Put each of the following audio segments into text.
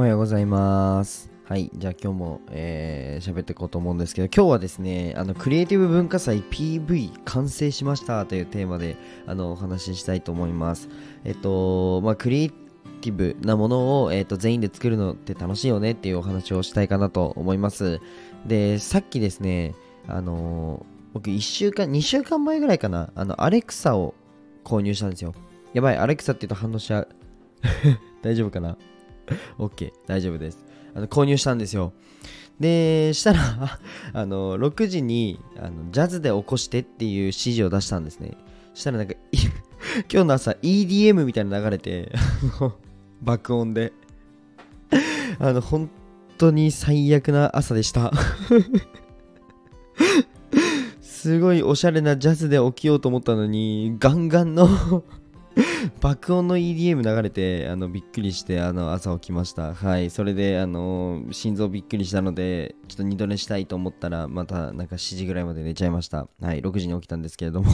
おはようございます。はい。じゃあ今日も、えー、喋っていこうと思うんですけど、今日はですね、あの、クリエイティブ文化祭 PV 完成しましたというテーマで、あの、お話ししたいと思います。えっと、まあ、クリエイティブなものを、えっと、全員で作るのって楽しいよねっていうお話をしたいかなと思います。で、さっきですね、あの僕1週間、2週間前ぐらいかな、あの、アレクサを購入したんですよ。やばい、アレクサって言うと反応しちゃう。大丈夫かな？?OK、大丈夫です。あの購入したんですよ。で、したら、あの、6時にあのジャズで起こしてっていう指示を出したんですね。したらなんか、今日の朝 EDM みたいな流れて、爆音で、あの、本当に最悪な朝でした。すごいおしゃれなジャズで起きようと思ったのに、ガンガンの 爆音の EDM 流れてあのびっくりしてあの朝起きました。はい。それであの心臓びっくりしたのでちょっと二度寝したいと思ったらまたなんか7時ぐらいまで寝ちゃいました。はい。6時に起きたんですけれども。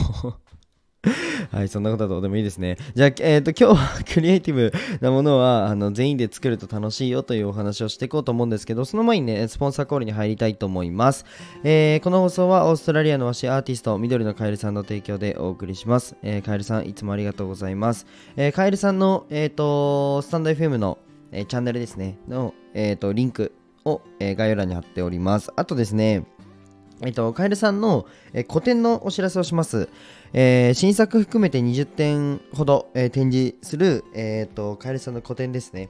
はい、そんなことはどうでもいいですね。じゃあ、えっ、と、今日はクリエイティブなものは、あの、全員で作ると楽しいよというお話をしていこうと思うんですけど、その前にね、スポンサーコールに入りたいと思います。えーこの放送はオーストラリアの和紙アーティスト、緑のカエルさんの提供でお送りします。えーカエルさん、いつもありがとうございます。えーカエルさんの、えっ、と、スタンド FM の、えーチャンネルですね、の、えっ、と、リンクを、え概要欄に貼っております。あとですね、えっと、カエルさんの、えー個展のお知らせをします。えー新作含めて20点ほど、えー展示する、えっと、カエルさんの個展ですね。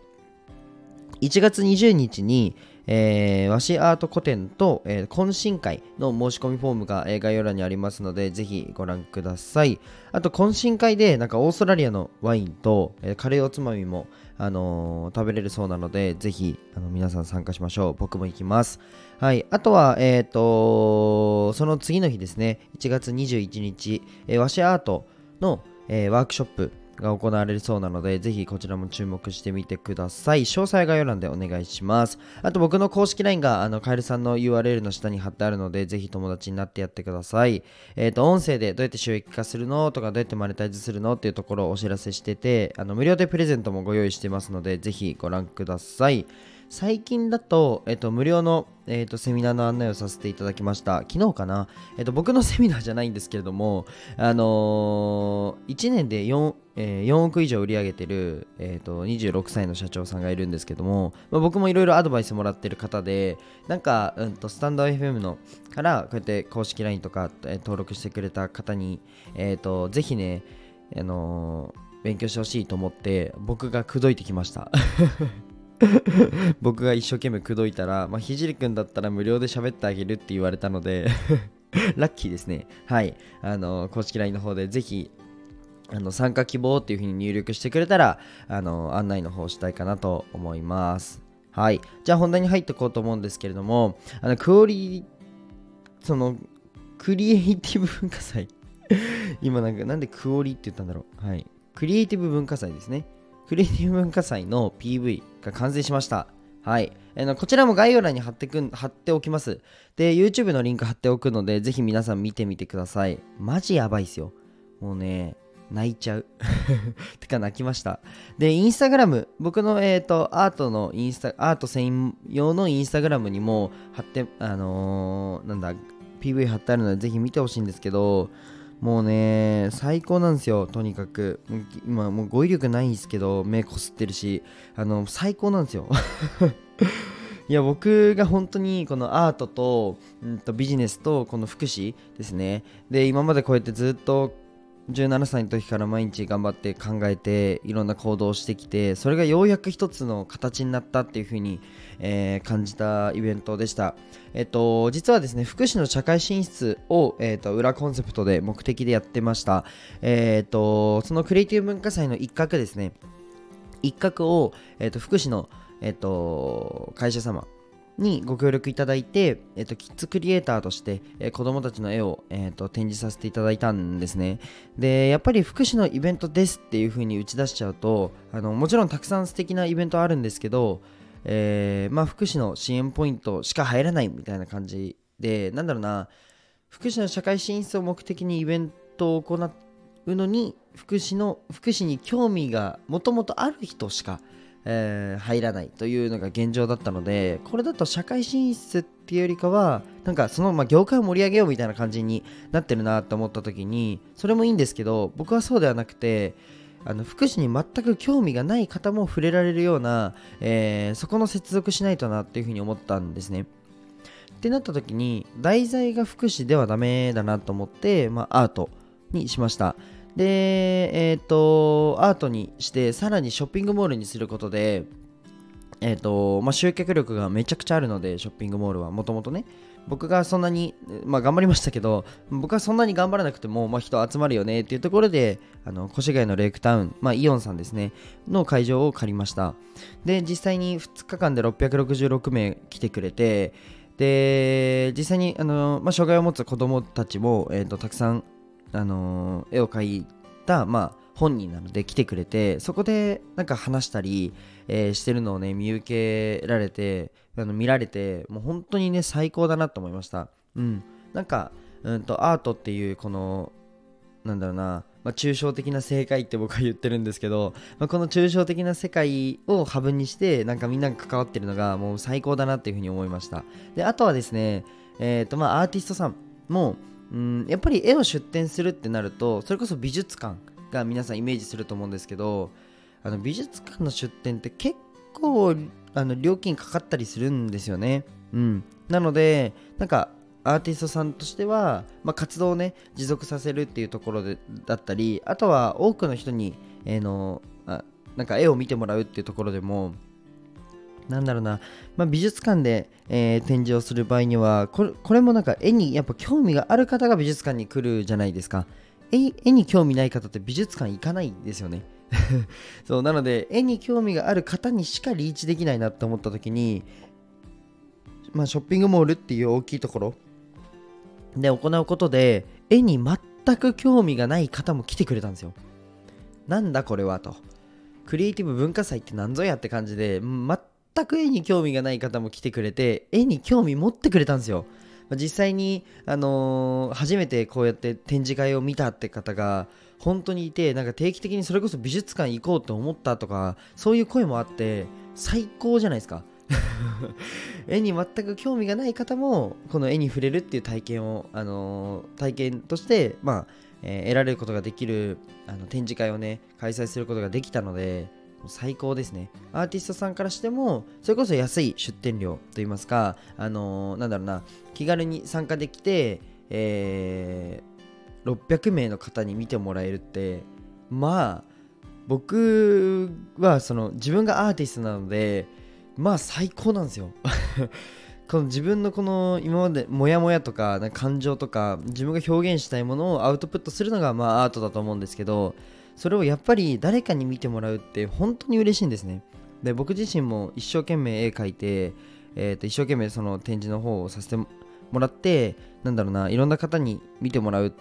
1月20日に、えー和紙アート個展と、えー懇親会の申し込みフォームが、え概要欄にありますので、ぜひご覧ください。あと、懇親会で、なんかオーストラリアのワインと、えーカレーおつまみも、あの食べれるそうなので、ぜひ、あの皆さん参加しましょう。僕も行きます。はい。あとは、えっ、と、その次の日ですね、1月21日、えー和紙アートの、えワークショップが行われるそうなので、ぜひこちらも注目してみてください。詳細概要欄でお願いします。あと僕の公式 LINE が、あの、カエルさんの URL の下に貼ってあるので、ぜひ友達になってやってください。えっ、と、音声でどうやって収益化するの？とか、どうやってマネタイズするの？っていうところをお知らせしてて、あの、無料でプレゼントもご用意してますので、ぜひご覧ください。最近だと、えっと、無料の、えっと、セミナーの案内をさせていただきました。昨日かな、えっと、僕のセミナーじゃないんですけれども、あのー、1年で 4, えー4億以上売り上げてる、えっと、26歳の社長さんがいるんですけども、まあ、僕もいろいろアドバイスもらってる方で、なんか、うんと、スタンド FM のから、こうやって公式 LINE とか、えー登録してくれた方に、えっと、ぜひね、あのー勉強してほしいと思って、僕が口説いてきました。僕が一生懸命口説いたら、まあ、ひじりくんだったら無料で喋ってあげるって言われたので ラッキーですね。はい。あの公式 LINE の方でぜひあの参加希望っていうふうに入力してくれたらあの案内の方したいかなと思います。はい。じゃあ本題に入っていこうと思うんですけれどもあのクオリそのクリエイティブ文化祭。今なんかなんでクオリって言ったんだろう。はい。クリエイティブ文化祭ですね。クリエイティブ文化祭の PV が完成しました。はい。あのこちらも概要欄に貼ってく貼っておきます。で、YouTube のリンク貼っておくので、ぜひ皆さん見てみてください。マジやばいっすよ。もうね、泣いちゃう。てか泣きました。で、インスタグラム、僕の、えー、とアートのインスタ、アート専用のインスタグラムにも貼って、あのーなんだ、PV 貼ってあるので、ぜひ見てほしいんですけど、もうね、最高なんですよ、とにかく。今、もう語彙力ないんですけど、目こすってるし、あの、最高なんですよ。いや、僕が本当にこのアートと、うんとビジネスとこの福祉ですね。で、今までこうやってずっと17歳の時から毎日頑張って考えていろんな行動をしてきてそれがようやく一つの形になったっていう風に、えー感じたイベントでした。えっと実はですね福祉の社会進出を、えっと裏コンセプトで目的でやってました。えっとそのクリエイティブ文化祭の一角ですね。一角を、えっと福祉の、えっと会社様にご協力いただいて、えっと、キッズクリエイターとして、えー子供たちの絵を、えっと展示させていただいたんですね。で、やっぱり福祉のイベントですっていう風に打ち出しちゃうと、あのもちろんたくさん素敵なイベントあるんですけど、えーまあ、福祉の支援ポイントしか入らないみたいな感じで、なんだろうな、福祉の社会進出を目的にイベントを行うのに、福祉の福祉に興味がもともとある人しかえー、入らないというのが現状だったのでこれだと社会進出っていうよりかはなんかその、まあ、業界を盛り上げようみたいな感じになってるなと思った時にそれもいいんですけど僕はそうではなくてあの福祉に全く興味がない方も触れられるような、えー、そこの接続しないとなっていうふうに思ったんですね。ってなった時に題材が福祉ではダメだなと思って、まあ、アートにしました。で、えっ、ー、と、アートにして、さらにショッピングモールにすることで、えっ、ー、と、まあ、集客力がめちゃくちゃあるので、ショッピングモールはもともとね、僕がそんなに、まあ、頑張りましたけど、僕はそんなに頑張らなくても、まあ、人集まるよねっていうところで、あの、越谷のレイクタウン、まあ、イオンさんですね、の会場を借りました。で、実際に2日間で666名来てくれて、で、実際に、あの、まあ、障害を持つ子供たちも、えっ、ー、と、たくさんあのー、絵を描いた、まあ、本人なので来てくれてそこでなんか話したり、えー、してるのをね見受けられてあの見られてもう本当にね最高だなと思いました。うん。なんか、うんと、アートっていうこのなんだろうな、まあ、抽象的な正解って僕は言ってるんですけど、まあ、この抽象的な世界をハブにしてなんかみんなが関わってるのがもう最高だなっていうふうに思いました。であとはですねえっ、ー、とまあアーティストさんもうんやっぱり絵を出展するってなるとそれこそ美術館が皆さんイメージすると思うんですけどあの美術館の出展って結構あの料金かかったりするんですよね。うん、なのでなんかアーティストさんとしては、まあ、活動をね持続させるっていうところでだったりあとは多くの人に、えー、のあなんか絵を見てもらうっていうところでもなんだろうな、まあ、美術館で、えー、展示をする場合にはこれこれもなんか絵にやっぱ興味がある方が美術館に来るじゃないですか。絵絵に興味ない方って美術館行かないんですよね。そうなので絵に興味がある方にしかリーチできないなって思った時にまあショッピングモールっていう大きいところで行うことで絵に全く興味がない方も来てくれたんですよ。なんだこれはと。クリエイティブ文化祭って何ぞやって感じで全全く絵に興味がない方も来てくれて絵に興味持ってくれたんですよ。実際に、あのー、初めてこうやって展示会を見たって方が本当にいてなんか定期的にそれこそ美術館行こうと思ったとかそういう声もあって最高じゃないですか。絵に全く興味がない方もこの絵に触れるっていう体験を、あのー、体験として、まあえー、得られることができるあの展示会をね開催することができたので最高ですね。アーティストさんからしても、それこそ安い出店料といいますか、あのー、なんだろうな、気軽に参加できて、えー、600名の方に見てもらえるって、まあ、僕はその自分がアーティストなので、まあ最高なんですよ。この自分のこの今までモヤモヤとか感情とか自分が表現したいものをアウトプットするのがまあアートだと思うんですけどそれをやっぱり誰かに見てもらうって本当に嬉しいんですね。で僕自身も一生懸命絵描いて、えー、と一生懸命その展示の方をさせてもらってなんだろうないろんな方に見てもらうっ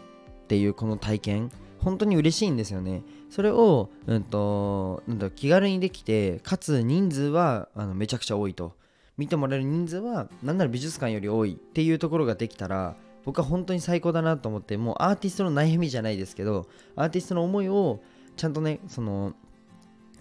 ていうこの体験本当に嬉しいんですよね。それを、うんと、なんだ気軽にできてかつ人数はあのめちゃくちゃ多いと。見てもらえる人数は何なら美術館より多いっていうところができたら僕は本当に最高だなと思ってもうアーティストの悩みじゃないですけどアーティストの思いをちゃんとねその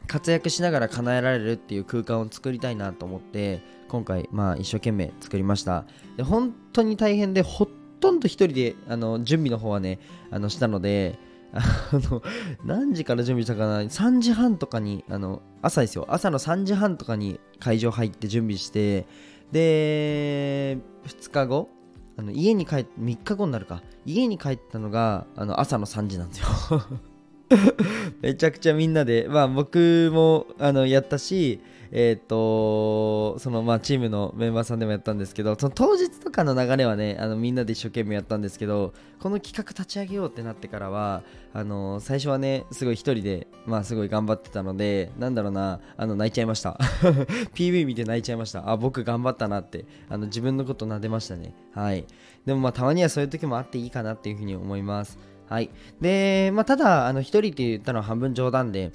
活躍しながら叶えられるっていう空間を作りたいなと思って今回まあ一生懸命作りました。で本当に大変でほとんど1人であの準備の方はねあのしたのであの何時から準備したかな3時半とかにあの朝ですよ。朝の3時半とかに会場入って準備してで2日後あの家に帰って3日後になるか。家に帰ったのがあの朝の3時なんですよ。めちゃくちゃみんなでまあ僕もあのやったしえ、ー、とそのまあチームのメンバーさんでもやったんですけどその当日とかの流れはねあのみんなで一生懸命やったんですけどこの企画立ち上げようってなってからはあの最初はねすごい一人でまあすごい頑張ってたのでなんだろうなあの泣いちゃいました。PV 見て泣いちゃいました。あ僕頑張ったなってあの自分のこと撫でましたね。はい。でもまあたまにはそういう時もあっていいかなっていうふうに思います。はい。でまあただあの一人って言ったのは半分冗談で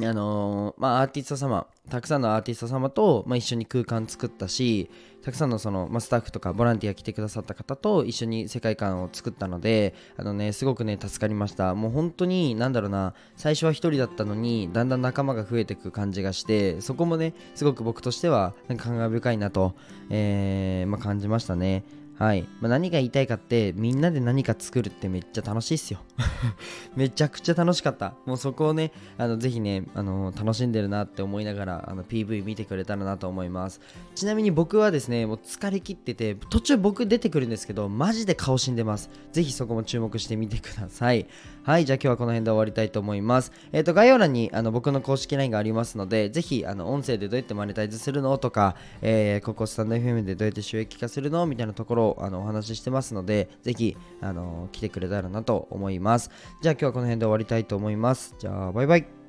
あのーまあ、アーティスト様たくさんのアーティスト様と、まあ、一緒に空間作ったしたくさんのその、まあ、スタッフとかボランティア来てくださった方と一緒に世界観を作ったのであのねすごくね助かりました。もう本当になんだろうな最初は一人だったのにだんだん仲間が増えていく感じがしてそこもねすごく僕としてはなんか感慨深いなと、えーまあ、感じましたね。はい、まあ、何が言いたいかってみんなで何か作るってめっちゃ楽しいっすよ。めちゃくちゃ楽しかった。もうそこをねあのぜひねあの楽しんでるなって思いながらあの PV 見てくれたらなと思います。ちなみに僕はですねもう疲れ切ってて途中僕出てくるんですけどマジで顔死んでます。ぜひそこも注目してみてください。はいじゃあ今日はこの辺で終わりたいと思います。えっ、ー、と概要欄にあの僕の公式 LINE がありますのでぜひあの音声でどうやってマネタイズするのとか、えー、ここスタンド FM でどうやって収益化するのみたいなところをあのお話ししてますのでぜひあの来てくれたらなと思います。じゃあ今日はこの辺で終わりたいと思います。じゃあバイバイ。